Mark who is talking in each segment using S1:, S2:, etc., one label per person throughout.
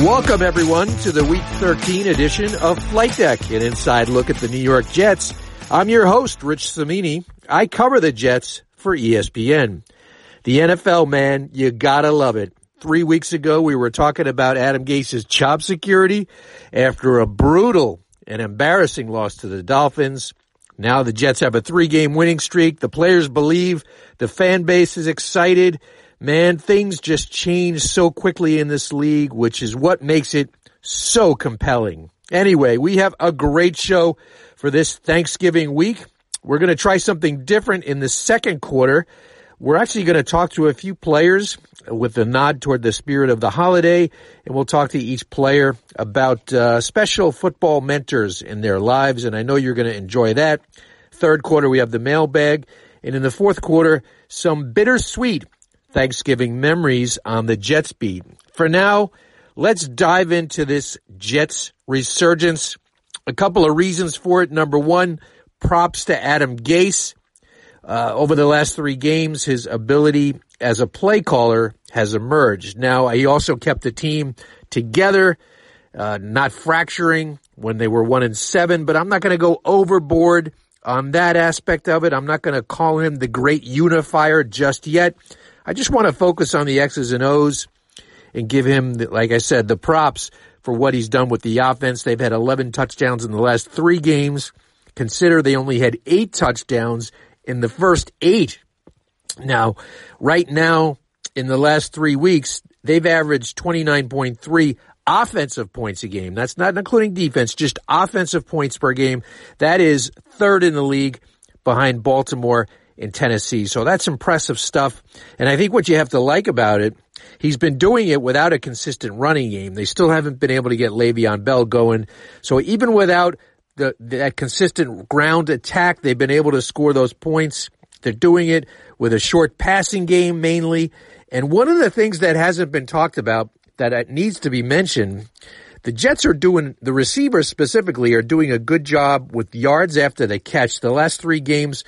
S1: Welcome everyone to the week 13 edition of Flight Deck, an inside look at the New York Jets. I'm your host, Rich Cimini. I cover the Jets for ESPN. The NFL, man, you gotta love it. Three weeks ago, we were talking about Adam Gase's job security after a brutal and embarrassing loss to the Dolphins. Now the Jets have a three game winning streak. The players believe the fan base is excited man, things just change so quickly in this league, which is what makes it so compelling. Anyway, we have a great show for this Thanksgiving week. We're going to try something different in the second quarter. We're actually going to talk to a few players with a nod toward the spirit of the holiday, and we'll talk to each player about uh, special football mentors in their lives, and I know you're going to enjoy that. Third quarter, we have the mailbag, and in the fourth quarter, some bittersweet Thanksgiving memories on the Jets beat. For now, let's dive into this Jets resurgence. A couple of reasons for it. Number one, props to Adam Gase. Uh, over the last three games, his ability as a play caller has emerged. Now, he also kept the team together, uh, not fracturing when they were one and seven, but I'm not going to go overboard on that aspect of it. I'm not going to call him the great unifier just yet. I just want to focus on the X's and O's and give him, like I said, the props for what he's done with the offense. They've had 11 touchdowns in the last three games. Consider they only had eight touchdowns in the first eight. Now, right now, in the last three weeks, they've averaged 29.3 offensive points a game. That's not including defense, just offensive points per game. That is third in the league behind Baltimore in Tennessee. So that's impressive stuff. And I think what you have to like about it, he's been doing it without a consistent running game. They still haven't been able to get Le'Veon Bell going. So even without the, that consistent ground attack, they've been able to score those points. They're doing it with a short passing game mainly. And one of the things that hasn't been talked about that needs to be mentioned the Jets are doing, the receivers specifically are doing a good job with yards after the catch. The last three games,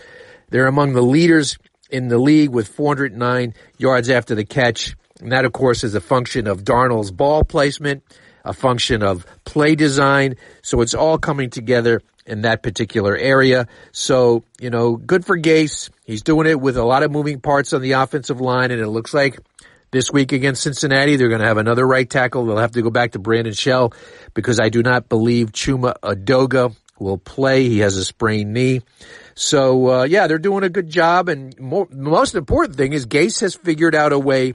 S1: they're among the leaders in the league with 409 yards after the catch. And that, of course, is a function of Darnold's ball placement, a function of play design. So it's all coming together in that particular area. So, you know, good for Gase. He's doing it with a lot of moving parts on the offensive line, and it looks like this week against Cincinnati, they're going to have another right tackle. They'll have to go back to Brandon Shell because I do not believe Chuma Edoga will play. He has a sprained knee. So uh, yeah, they're doing a good job, and the most important thing is Gase has figured out a way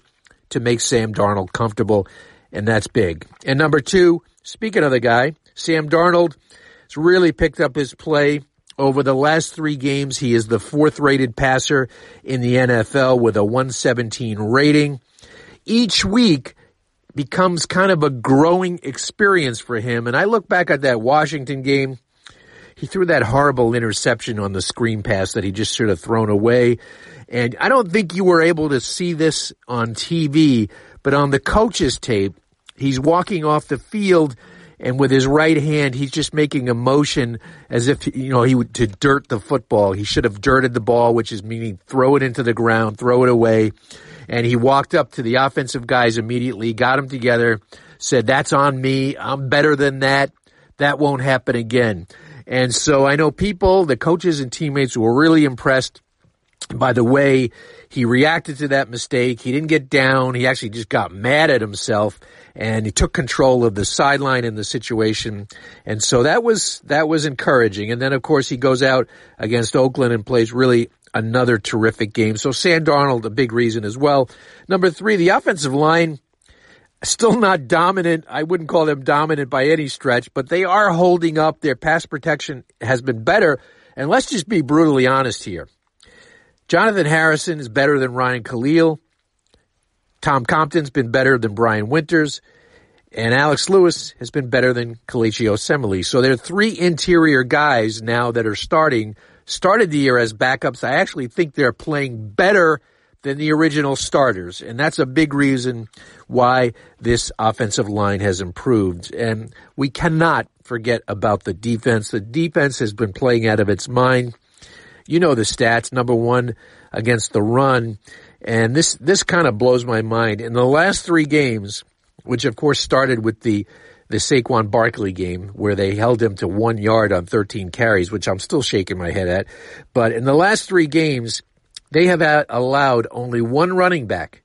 S1: to make Sam Darnold comfortable, and that's big. And number two, speaking of the guy, Sam Darnold has really picked up his play. Over the last three games, he is the fourth rated passer in the NFL with a 117 rating. Each week becomes kind of a growing experience for him. And I look back at that Washington game he threw that horrible interception on the screen pass that he just should have thrown away. And I don't think you were able to see this on TV, but on the coach's tape, he's walking off the field and with his right hand, he's just making a motion as if, you know, he would to dirt the football. He should have dirted the ball, which is meaning throw it into the ground, throw it away. And he walked up to the offensive guys immediately, got them together, said, that's on me. I'm better than that. That won't happen again. And so I know people, the coaches and teammates were really impressed by the way he reacted to that mistake. He didn't get down. He actually just got mad at himself and he took control of the sideline in the situation. And so that was, that was encouraging. And then of course he goes out against Oakland and plays really another terrific game. So Sam Darnold, a big reason as well. Number three, the offensive line Still not dominant. I wouldn't call them dominant by any stretch, but they are holding up. Their pass protection has been better. And let's just be brutally honest here. Jonathan Harrison is better than Ryan Kalil. Tom Compton's been better than Brian Winters. And Alex Lewis has been better than Kelechi Osemele. So there are three interior guys now that are starting, started the year as backups. I actually think they're playing better than the original starters. And that's a big reason why this offensive line has improved. And we cannot forget about the defense. The defense has been playing out of its mind. You know the stats. Number one against the run. And this, this kind of blows my mind. In the last three games, which of course started with the the Saquon Barkley game where they held him to one yard on 13 carries, which I'm still shaking my head at. But in the last three games, they have allowed only one running back,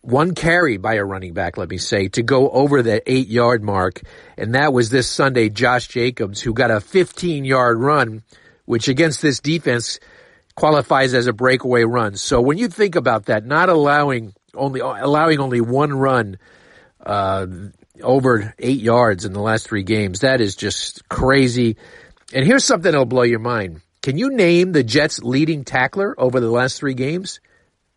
S1: one carry by a running back, let me say, to go over the eight yard mark. And that was this Sunday, Josh Jacobs, who got a 15 yard run, which against this defense qualifies as a breakaway run. So when you think about that, not allowing only, allowing only one run, uh, over eight yards in the last three games. That is just crazy. And here's something that'll blow your mind. Can you name the Jets' leading tackler over the last three games?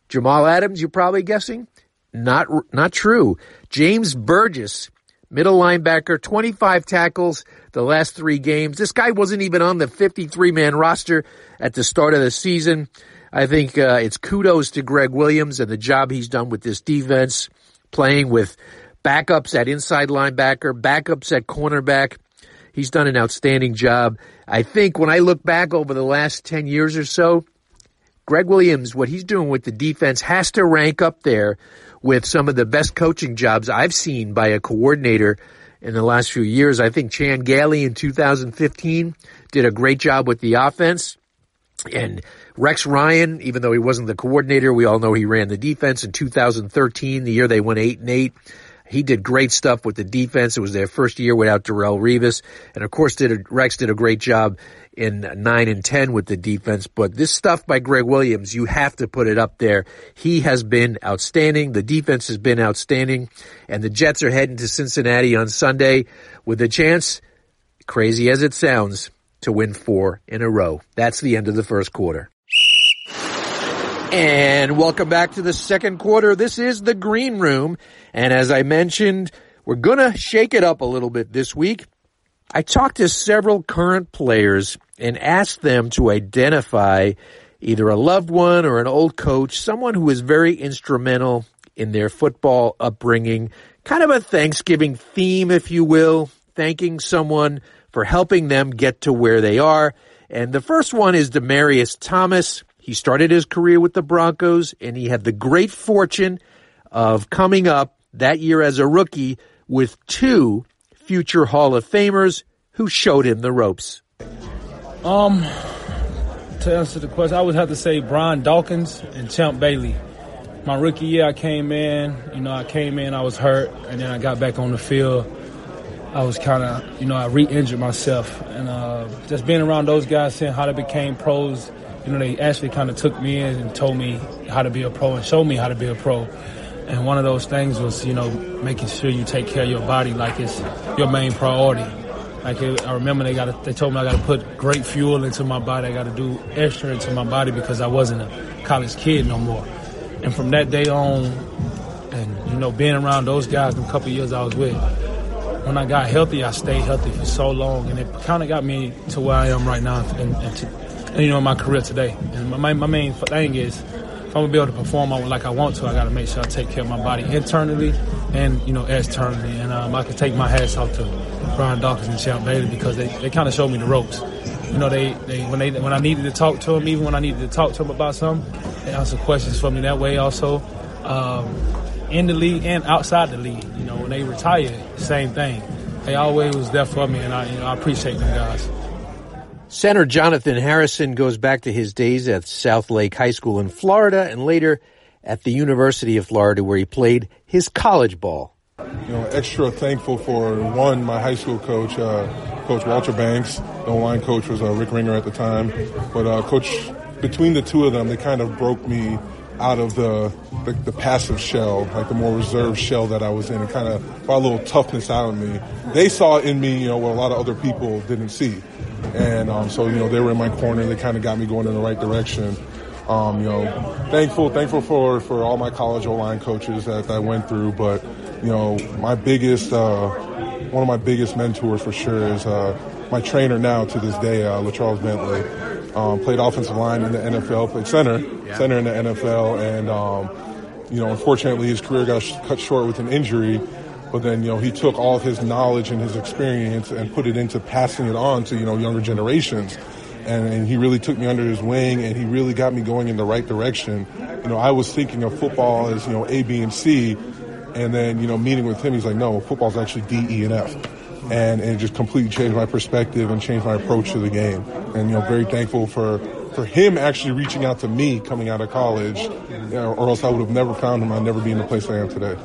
S1: Jamal Adams, you're probably guessing? Not, not true. James Burgess, middle linebacker, 25 tackles the last three games. This guy wasn't even on the 53 man roster at the start of the season. I think uh, it's kudos to Gregg Williams and the job he's done with this defense, playing with backups at inside linebacker, backups at cornerback. He's done an outstanding job. I think when I look back over the last 10 years or so, Gregg Williams, what he's doing with the defense has to rank up there with some of the best coaching jobs I've seen by a coordinator in the last few years. I think Chan Gailey in 2015 did a great job with the offense. And Rex Ryan, even though he wasn't the coordinator, we all know he ran the defense in 2013, the year they went 8 and 8. He did great stuff with the defense. It was their first year without Darrelle Revis. And of course, did a, Rex did a great job in 9 and 10 with the defense. But this stuff by Gregg Williams, you have to put it up there. He has been outstanding. The defense has been outstanding. And the Jets are heading to Cincinnati on Sunday with a chance, crazy as it sounds, to win four in a row. That's the end of the first quarter. And welcome back to the second quarter. This is the green room. And as I mentioned, we're going to shake it up a little bit this week. I talked to several current players and asked them to identify either a loved one or an old coach, someone who was very instrumental in their football upbringing, kind of a Thanksgiving theme, if you will, thanking someone for helping them get to where they are. And the first one is Demaryius Thomas. He started his career with the Broncos and he had the great fortune of coming up that year as a rookie with two future Hall of Famers who showed him the ropes.
S2: Um, to answer the question, I would have to say Brian Dawkins and Champ Bailey. My rookie year, I came in, you know, I came in, I was hurt, and then I got back on the field. I was kind of, you know, I re-injured myself, and uh, just being around those guys, seeing how they became pros, you know, they actually kind of took me in and told me how to be a pro and showed me how to be a pro. And one of those things was, you know, making sure you take care of your body like it's your main priority. Like I remember they got they told me I got to put great fuel into my body. I got to do extra into my body because I wasn't a college kid no more. And from that day on, and you know, being around those guys the couple years I was with, when I got healthy, I stayed healthy for so long, and it kind of got me to where I am right now, and, and to, you know, my career today. And my, my main thing is, I'm gonna be able to perform like I want to, I gotta make sure I take care of my body internally and you know externally. And um, I can take my hats off to Brian Dawkins and Champ Bailey because they, they kind of showed me the ropes. You know, they, they when they when I needed to talk to them, even when I needed to talk to them about something, they answered questions for me that way. Also, um, in the league and outside the league, you know, when they retired, same thing. They always was there for me, and I you know I appreciate them guys.
S1: Center Jonathan Harrison goes back to his days at South Lake High School in Florida and later at the University of Florida where he played his college ball.
S3: You know, extra thankful for one, my high school coach, uh, Coach Walter Banks. The line coach was uh, Rick Ringer at the time. But uh, Coach, between the two of them, they kind of broke me out of the, the, the passive shell, like the more reserved shell that I was in, and kind of brought a little toughness out of me. They saw in me, you know, what a lot of other people didn't see, and um, so you know they were in my corner. They kind of got me going in the right direction. Um, you know, thankful, thankful for for all my college O line coaches that, that I went through, but you know, my biggest, uh, one of my biggest mentors for sure is uh, my trainer now to this day, uh, LaCharles Bentley. Um, played offensive line in the NFL, played center, yeah. center in the NFL, and um, you know, unfortunately, his career got sh- cut short with an injury. But then, you know, he took all of his knowledge and his experience and put it into passing it on to you know younger generations. And, and he really took me under his wing, and he really got me going in the right direction. You know, I was thinking of football as you know A, B, and C, And then, you know, meeting with him, he's like, no, football's actually D, E, and F. And, and it just completely changed my perspective and changed my approach to the game. And, you know, very thankful for, for him actually reaching out to me coming out of college, you know, or else I would have never found him. I'd never be in the place I am today.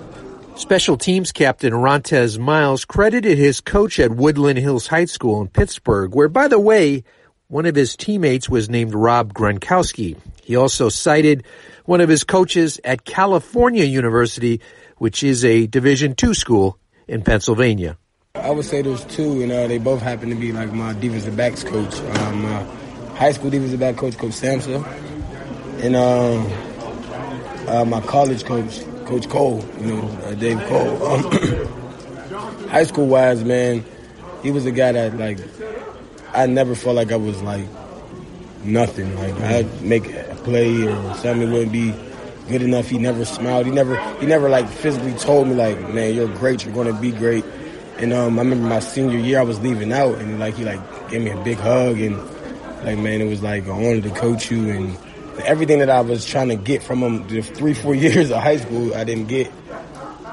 S1: Special teams captain Rontez Miles credited his coach at Woodland Hills High School in Pittsburgh, where, by the way, one of his teammates was named Rob Gronkowski. He also cited one of his coaches at California University, which is a Division II school in Pennsylvania.
S4: I would say there's two, and uh, they both happen to be like my defensive backs coach. Um, uh, high school defensive back coach, Coach Samsa, and uh, uh, my college coach, Coach Cole, you know, uh, Dave Cole. Um, high school wise, man, he was a guy that like I never felt like I was like nothing. Like I'd make a play or something wouldn't be good enough. He never smiled. He never he never like physically told me like, man, you're great. You're going to be great. And um, I remember my senior year, I was leaving out, and like he like gave me a big hug, and like man, it was like an honor to coach you, and everything that I was trying to get from him the three four years of high school, I didn't get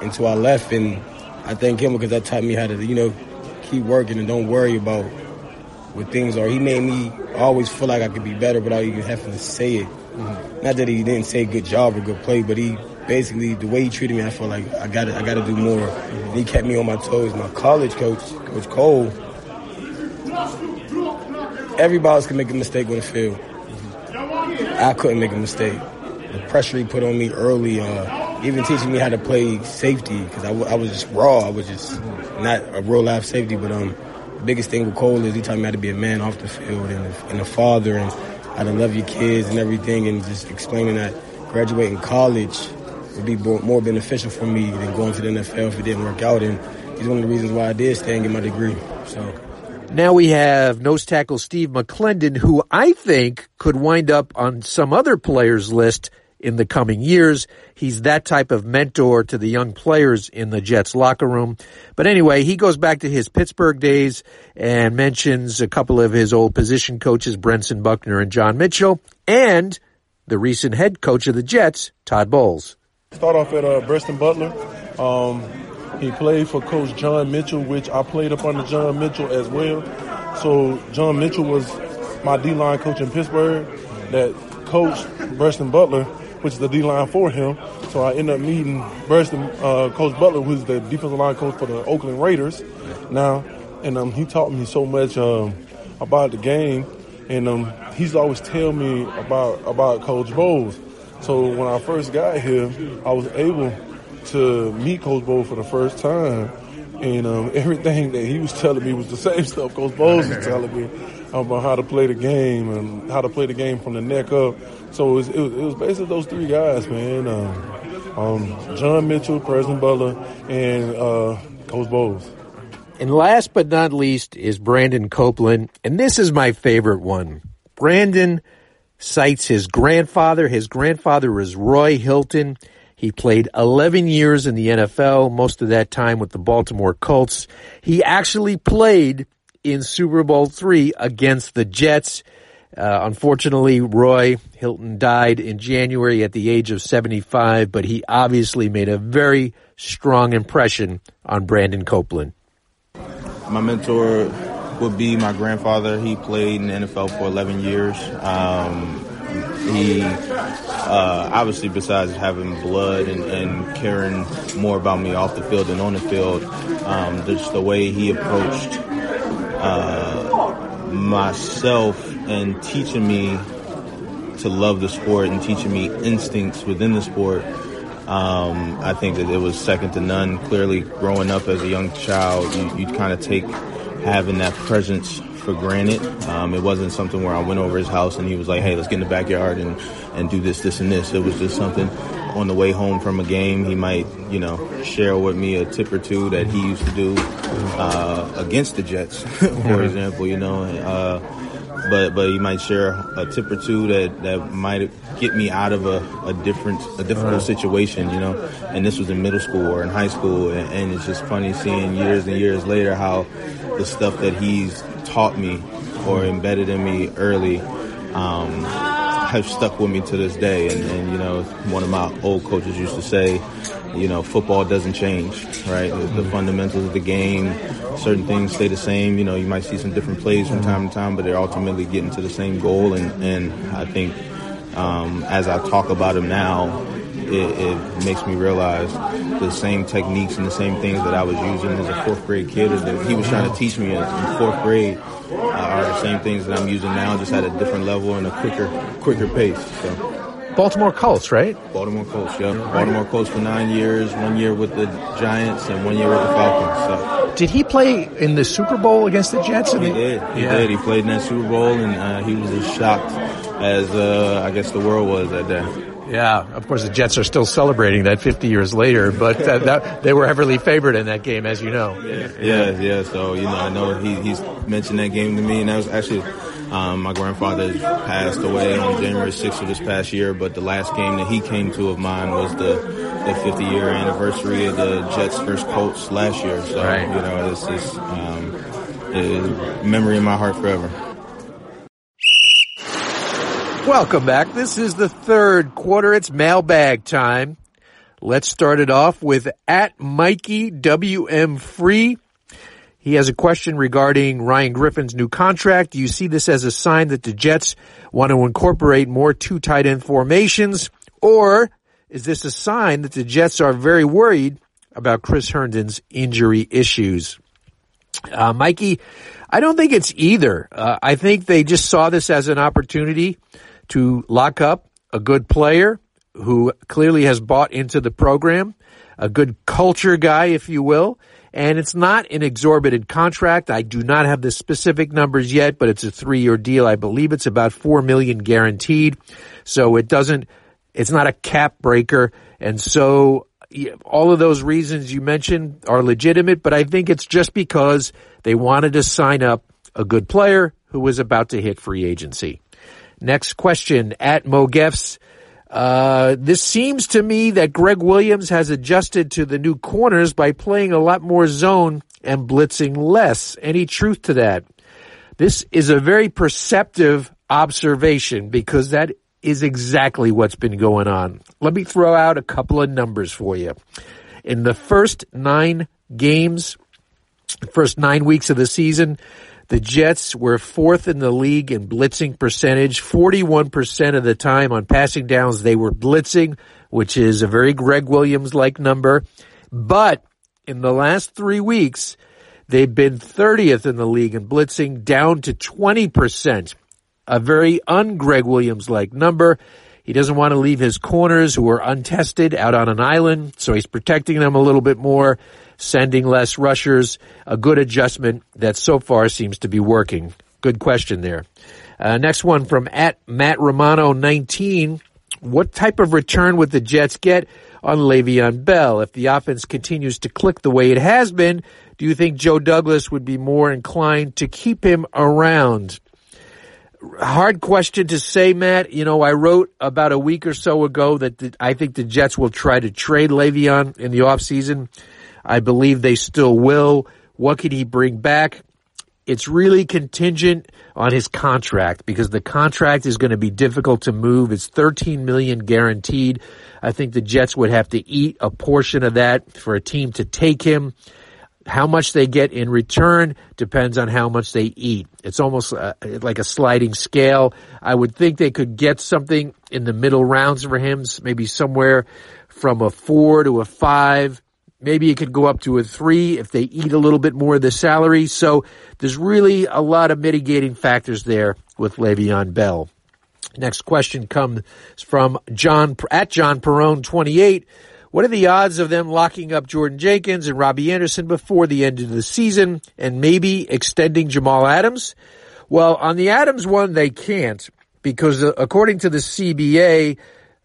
S4: until I left, and I thank him because that taught me how to you know keep working and don't worry about what things are. He made me always feel like I could be better without even having to say it. Mm-hmm. Not that he didn't say good job or good play, but he basically the way he treated me, I felt like I got I got to do more. Mm-hmm. He kept me on my toes. My college coach, Coach Cole, everybody else can make a mistake on the field. I couldn't make a mistake. The pressure he put on me early, uh, even teaching me how to play safety because I, w- I was just raw. I was just not a real life safety, but um the biggest thing with Cole is he taught me how to be a man off the field and and a father and how to love your kids and everything and just explaining that graduating college would be more beneficial for me than going to the NFL if it didn't work out. And he's one of the reasons why I did stay and get my degree. So.
S1: Now we have nose tackle Steve McLendon, who I think could wind up on some other players' list in the coming years. He's that type of mentor to the young players in the Jets locker room. But anyway, he goes back to his Pittsburgh days and mentions a couple of his old position coaches, Brentson Buckner and John Mitchell, and the recent head coach of the Jets, Todd Bowles.
S3: Start off at uh, Brentson Butler. Um, he played for Coach John Mitchell, which I played up under John Mitchell as well. So John Mitchell was my D-line coach in Pittsburgh that coached Brentson Butler which is the D line for him. So I ended up meeting Burston, uh, Coach Butler, who's the defensive line coach for the Oakland Raiders now, and um, he taught me so much um, about the game, and um, he's always tell me about about Coach Bowles. So when I first got here, I was able to meet Coach Bowles for the first time, and um, everything that he was telling me was the same stuff Coach Bowles was telling me about how to play the game and how to play the game from the neck up. So it was, it was, it was basically those three guys, man. Um, um, John Mitchell, President Butler, and uh, Coach Bowles.
S1: And last but not least is Brandon Copeland, and this is my favorite one. Brandon cites his grandfather. His grandfather was Roy Hilton. He played 11 years in the NFL, most of that time with the Baltimore Colts. He actually played in Super Bowl three against the Jets. Uh, unfortunately, Roy Hilton died in January at the age of 75, but he obviously made a very strong impression on Brandon Copeland.
S5: My mentor would be my grandfather. He played in the NFL for 11 years. Um, he uh, obviously, besides having blood and, and, caring more about me off the field than on the field, um, just the way he approached uh, myself and teaching me to love the sport and teaching me instincts within the sport. Um, I think that it was second to none. Clearly, growing up as a young child, you, you kind of take having that presence for granted. Um, it wasn't something where I went over his house and he was like, "Hey, let's get in the backyard and and do this, this, and this." It was just something on the way home from a game, he might, you know, share with me a tip or two that he used to do uh, against the Jets, for example. You know, uh, but but he might share a tip or two that that might get me out of a, a different a difficult situation. You know, and this was in middle school or in high school, and, and it's just funny seeing years and years later how the stuff that he's taught me or embedded in me early. Um, have stuck with me to this day. And, and, you know, one of my old coaches used to say, you know, football doesn't change, right? The, the, fundamentals of the game, certain things stay the same. You know, you might see some different plays from time to time, but they're ultimately getting to the same goal. And, and I think um, as I talk about them now, it, it, makes me realize the same techniques and the same things that I was using as a fourth grade kid, or that he was trying to teach me in fourth grade, uh, are the same things that I'm using now, just at a different level and a quicker, quicker pace. So.
S1: Baltimore Colts, right?
S5: Baltimore Colts, yeah. Baltimore Colts for nine years, one year with the Giants and one year with the Falcons. So.
S1: Did he play in the Super Bowl against the Jets?
S5: He did. He yeah. did. He played in that Super Bowl, and uh, he was as shocked as uh, I guess the world was that day.
S1: Yeah, of course the Jets are still celebrating that 50 years later, but uh, that, they were heavily favored in that game, as you know.
S5: Yeah, yeah. yeah. So you know, I know he, he's mentioned that game to me, and that was actually um, my grandfather passed away on January 6th of this past year, but the last game that he came to of mine was the, the 50 year anniversary of the Jets' first Colts last year. So right. you know, this is um, a memory in my heart forever.
S1: Welcome back. This is the third quarter. It's mailbag time. Let's start it off with at Mikey WM Free. He has a question regarding Ryan Griffin's new contract. Do you see this as a sign that the Jets want to incorporate more two tight end formations? Or is this a sign that the Jets are very worried about Chris Herndon's injury issues? Uh, Mikey, I don't think it's either. Uh, I think they just saw this as an opportunity to lock up a good player who clearly has bought into the program, a good culture guy, if you will. And it's not an exorbitant contract. I do not have the specific numbers yet, but it's a three year deal. I believe it's about four million guaranteed. So it doesn't, it's not a cap breaker. And so all of those reasons you mentioned are legitimate, but I think it's just because they wanted to sign up a good player who was about to hit free agency. Next question at Mogefs. Uh, this seems to me that Gregg Williams has adjusted to the new corners by playing a lot more zone and blitzing less. Any truth to that? This is a very perceptive observation because that is exactly what's been going on. Let me throw out a couple of numbers for you. In the first nine games, first nine weeks of the season, the Jets were fourth in the league in blitzing percentage. 41% of the time on passing downs, they were blitzing, which is a very Gregg Williams like number. But in the last three weeks, they've been 30th in the league in blitzing, down to 20%. A very un-Gregg Williams like number. He doesn't want to leave his corners who are untested out on an island, so he's protecting them a little bit more sending less rushers, a good adjustment that so far seems to be working. Good question there. Uh, next one from at Matt Romano 19. What type of return would the Jets get on Le'Veon Bell? If the offense continues to click the way it has been, do you think Joe Douglas would be more inclined to keep him around? Hard question to say, Matt. You know, I wrote about a week or so ago that the, I think the Jets will try to trade Le'Veon in the offseason. I believe they still will. What can he bring back? It's really contingent on his contract because the contract is going to be difficult to move. It's 13 million guaranteed. I think the Jets would have to eat a portion of that for a team to take him. How much they get in return depends on how much they eat. It's almost uh, like a sliding scale. I would think they could get something in the middle rounds for him, maybe somewhere from a four to a five Maybe it could go up to a three if they eat a little bit more of the salary. So there's really a lot of mitigating factors there with Le'Veon Bell. Next question comes from John at John Perone 28. What are the odds of them locking up Jordan Jenkins and Robbie Anderson before the end of the season and maybe extending Jamal Adams? Well, on the Adams one, they can't because uh, according to the CBA,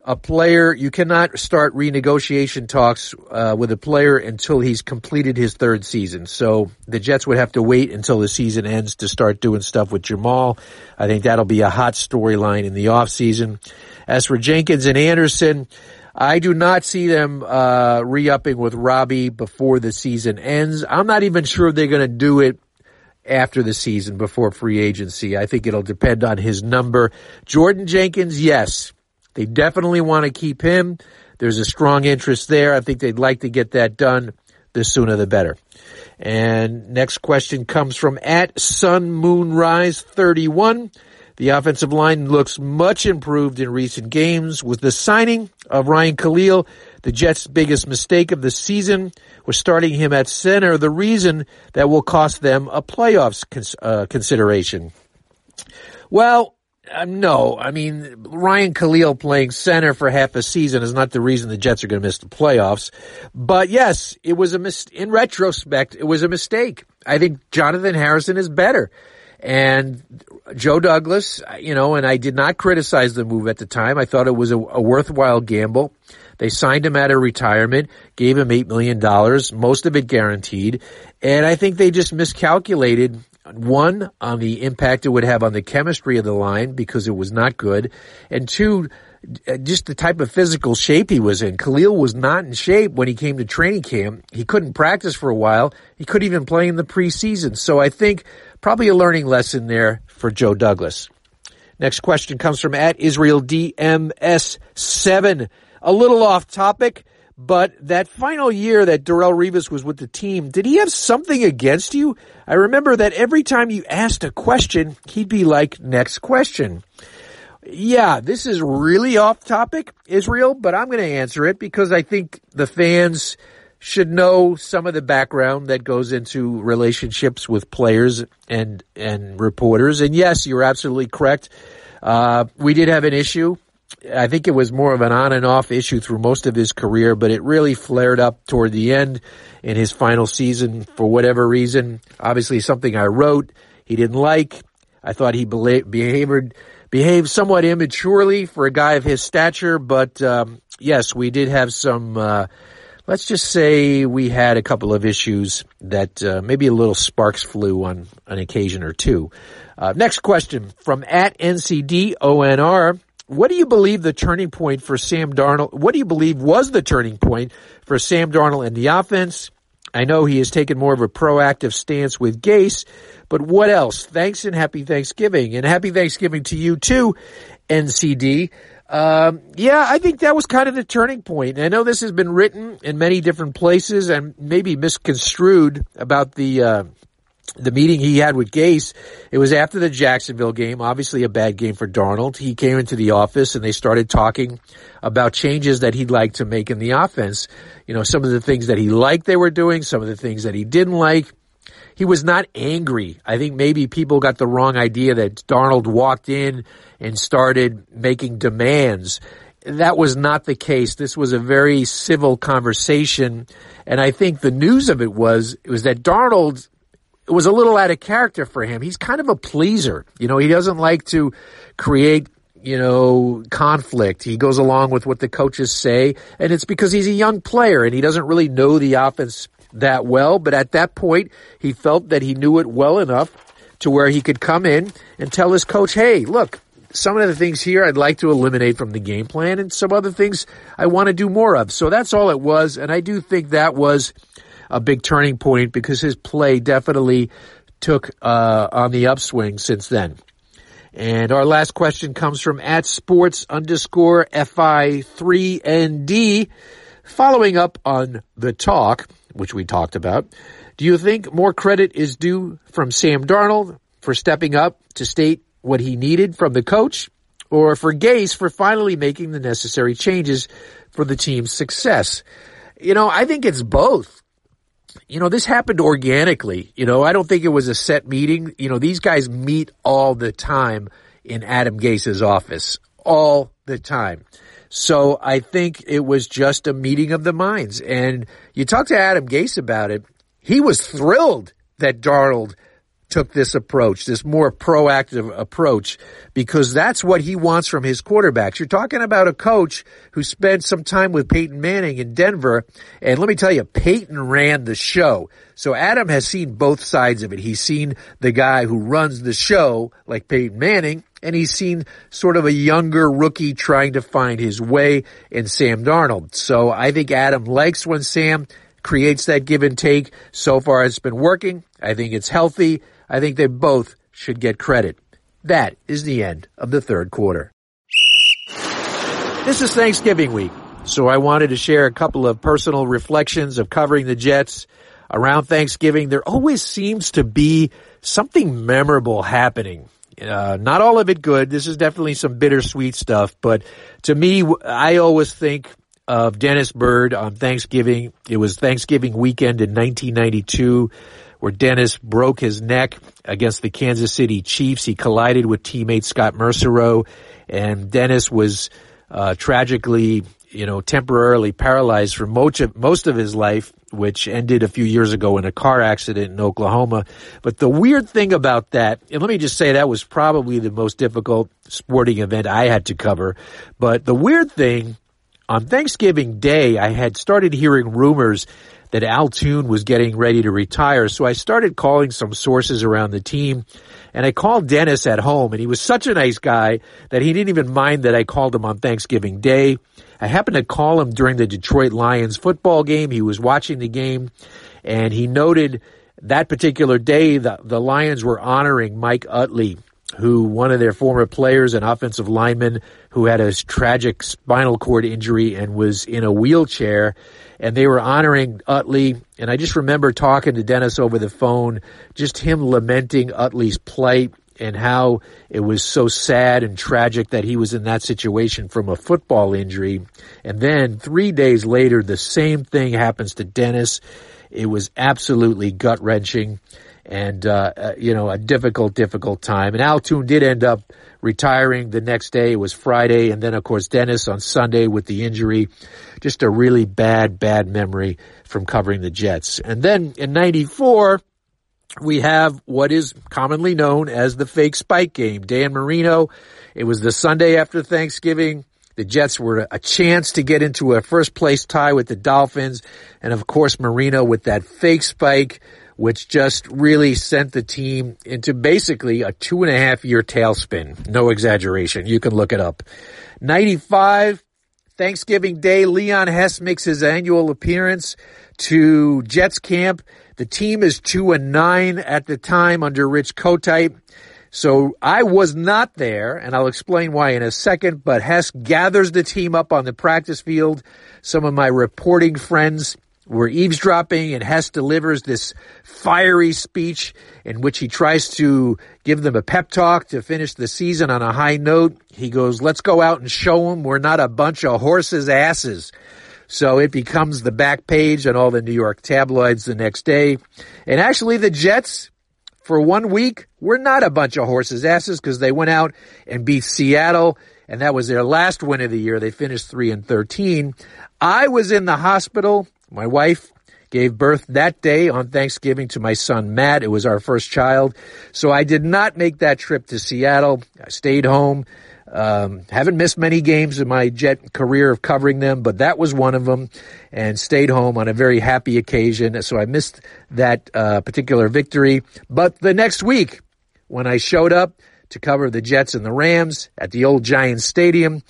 S1: a player, you cannot start renegotiation talks uh, with a player until he's completed his third season. So the Jets would have to wait until the season ends to start doing stuff with Jamal. I think that'll be a hot storyline in the offseason. As for Jenkins and Anderson, I do not see them uh, re-upping with Robbie before the season ends. I'm not even sure they're going to do it after the season before free agency. I think it'll depend on his number. Jordan Jenkins, yes, they definitely want to keep him. There's a strong interest there. I think they'd like to get that done. The sooner the better. And next question comes from at Sun Moonrise 31. The offensive line looks much improved in recent games. With the signing of Ryan Kalil, the Jets' biggest mistake of the season was starting him at center, the reason that will cost them a playoffs cons- uh, consideration. Well, uh, no, I mean Ryan Kalil playing center for half a season is not the reason the Jets are going to miss the playoffs. But yes, it was a mis- in retrospect, it was a mistake. I think Jonathan Harrison is better. And Joe Douglas, you know, and I did not criticize the move at the time. I thought it was a, a worthwhile gamble. They signed him out of retirement, gave him $8 million, most of it guaranteed. And I think they just miscalculated one, on the impact it would have on the chemistry of the line because it was not good. And two, uh, just the type of physical shape he was in. Kalil was not in shape when he came to training camp. He couldn't practice for a while. He couldn't even play in the preseason. So I think Probably a learning lesson there for Joe Douglas. Next question comes from at Israel DMS7. A little off topic, but that final year that Darrelle Revis was with the team, did he have something against you? I remember that every time you asked a question, he'd be like, next question. Yeah, this is really off topic, Israel, but I'm going to answer it because I think the fans should know some of the background that goes into relationships with players and and reporters. And yes, you're absolutely correct. Uh, we did have an issue. I think it was more of an on and off issue through most of his career, but it really flared up toward the end in his final season for whatever reason. Obviously, something I wrote he didn't like. I thought he behaved behaved somewhat immaturely for a guy of his stature, but um, yes, we did have some. Uh, let's just say we had a couple of issues that uh, maybe a little sparks flew on an occasion or two. Uh, next question from at NCDONR. What do you believe the turning point for Sam Darnold? What do you believe was the turning point for Sam Darnold and the offense? I know he has taken more of a proactive stance with Gase, but what else? Thanks and happy Thanksgiving. And happy Thanksgiving to you too, NCD. Um, yeah, I think that was kind of the turning point. I know this has been written in many different places and maybe misconstrued about the uh, the meeting he had with Gase. It was after the Jacksonville game, obviously a bad game for Darnold. He came into the office and they started talking about changes that he'd like to make in the offense. You know, some of the things that he liked they were doing, some of the things that he didn't like he was not angry. I think maybe people got the wrong idea that Darnold walked in and started making demands. That was not the case. This was a very civil conversation. And I think the news of it was, it was that Darnold was a little out of character for him. He's kind of a pleaser. You know, he doesn't like to create, you know, conflict. He goes along with what the coaches say, and it's because he's a young player and he doesn't really know the offense that well, but at that point, he felt that he knew it well enough to where he could come in and tell his coach, hey, look, some of the things here I'd like to eliminate from the game plan and some other things I want to do more of. So that's all it was. And I do think that was a big turning point because his play definitely took uh, on the upswing since then. And our last question comes from at sports underscore FI3ND. Following up on the talk, which we talked about. Do you think more credit is due from Sam Darnold for stepping up to state what he needed from the coach or for Gase for finally making the necessary changes for the team's success? You know, I think it's both. You know, this happened organically. You know, I don't think it was a set meeting. You know, these guys meet all the time in Adam Gase's office. All the time. So I think it was just a meeting of the minds. And you talk to Adam Gase about it. He was thrilled that Darnold took this approach, this more proactive approach, because that's what he wants from his quarterbacks. You're talking about a coach who spent some time with Peyton Manning in Denver, and let me tell you, Peyton ran the show. So Adam has seen both sides of it. He's seen the guy who runs the show, like Peyton Manning, and he's seen sort of a younger rookie trying to find his way in Sam Darnold. So I think Adam likes when Sam creates that give and take. So far it's been working. I think it's healthy. I think they both should get credit. That is the end of the third quarter. This is Thanksgiving week, so I wanted to share a couple of personal reflections of covering the Jets around Thanksgiving. There always seems to be something memorable happening. Uh, not all of it good. This is definitely some bittersweet stuff, but to me, I always think of Dennis Byrd on Thanksgiving. It was Thanksgiving weekend in 1992 where Dennis broke his neck against the Kansas City Chiefs. He collided with teammate Scott Mersereau and Dennis was uh, tragically, you know, temporarily paralyzed for most of, most of his life, which ended a few years ago in a car accident in Oklahoma. But the weird thing about that, and let me just say that was probably the most difficult sporting event I had to cover. But the weird thing, on Thanksgiving Day, I had started hearing rumors that Al Toon was getting ready to retire. So I started calling some sources around the team and I called Dennis at home and he was such a nice guy that he didn't even mind that I called him on Thanksgiving Day. I happened to call him during the Detroit Lions football game. He was watching the game and he noted that particular day the, the Lions were honoring Mike Utley, who one of their former players, an offensive lineman who had a tragic spinal cord injury and was in a wheelchair and they were honoring Utley. And I just remember talking to Dennis over the phone, just him lamenting Utley's plight and how it was so sad and tragic that he was in that situation from a football injury. And then three days later, the same thing happens to Dennis. It was absolutely gut wrenching and, uh, uh, you know, a difficult, difficult time. And Al Toon did end up retiring the next day. It was Friday. And then, of course, Dennis on Sunday with the injury. Just a really bad, bad memory from covering the Jets. And then in 94, we have what is commonly known as the fake spike game. Dan Marino. It was the Sunday after Thanksgiving. The Jets were a chance to get into a first place tie with the Dolphins. And of course, Marino with that fake spike which just really sent the team into basically a two and a half year tailspin. No exaggeration. You can look it up. 95, Thanksgiving Day, Leon Hess makes his annual appearance to Jets camp. The team is two and nine at the time under Rich Kotite. So I was not there, and I'll explain why in a second, but Hess gathers the team up on the practice field. Some of my reporting friends were eavesdropping and Hess delivers this fiery speech in which he tries to give them a pep talk to finish the season on a high note. He goes, let's go out and show them we're not a bunch of horses' asses. So it becomes the back page on all the New York tabloids the next day. And actually the Jets, for one week, were not a bunch of horses' asses because they went out and beat Seattle and that was their last win of the year. They finished 3 and 13. I was in the hospital my wife gave birth that day on Thanksgiving to my son Matt. It was our first child. So I did not make that trip to Seattle. I stayed home. Um, haven't missed many games in my jet career of covering them, but that was one of them and stayed home on a very happy occasion. So I missed that uh, particular victory. But the next week, when I showed up to cover the Jets and the Rams at the old Giants Stadium,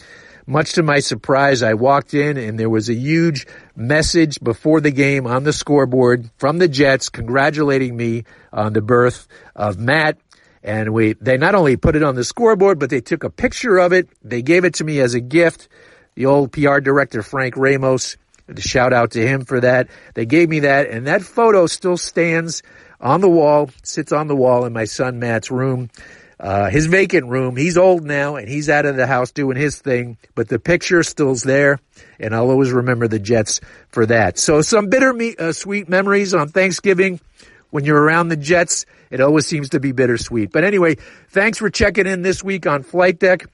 S1: much to my surprise, I walked in and there was a huge message before the game on the scoreboard from the Jets congratulating me on the birth of Matt. And we, they not only put it on the scoreboard, but they took a picture of it. They gave it to me as a gift. The old PR director, Frank Ramos, shout out to him for that. They gave me that and that photo still stands on the wall, sits on the wall in my son Matt's room uh, his vacant room. He's old now and he's out of the house doing his thing, but the picture still's there, and I'll always remember the Jets for that. So some bitter, me- uh, sweet memories on Thanksgiving. When you're around the Jets, it always seems to be bittersweet. But anyway, thanks for checking in this week on Flight Deck.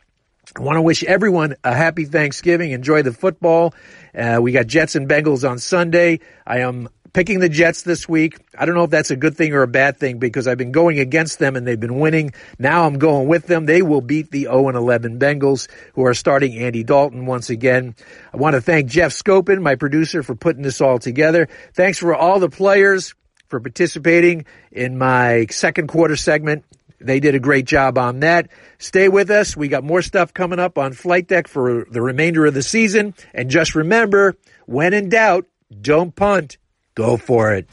S1: I want to wish everyone a happy Thanksgiving. Enjoy the football. Uh, we got Jets and Bengals on Sunday. I am picking the Jets this week. I don't know if that's a good thing or a bad thing because I've been going against them and they've been winning. Now I'm going with them. They will beat the 0 and 11 Bengals who are starting Andy Dalton once again. I want to thank Jeff Scopin, my producer, for putting this all together. Thanks for all the players for participating in my second quarter segment. They did a great job on that. Stay with us. We got more stuff coming up on Flight Deck for the remainder of the season. And just remember, when in doubt, don't punt. Go for it.